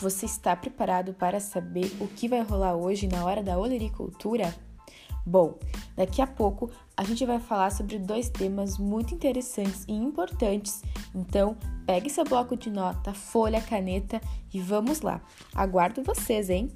Você está preparado para saber o que vai rolar hoje na hora da olericultura? Bom, daqui a pouco a gente vai falar sobre dois temas muito interessantes e importantes. Então, pegue seu bloco de nota, folha, caneta e vamos lá. Aguardo vocês, hein?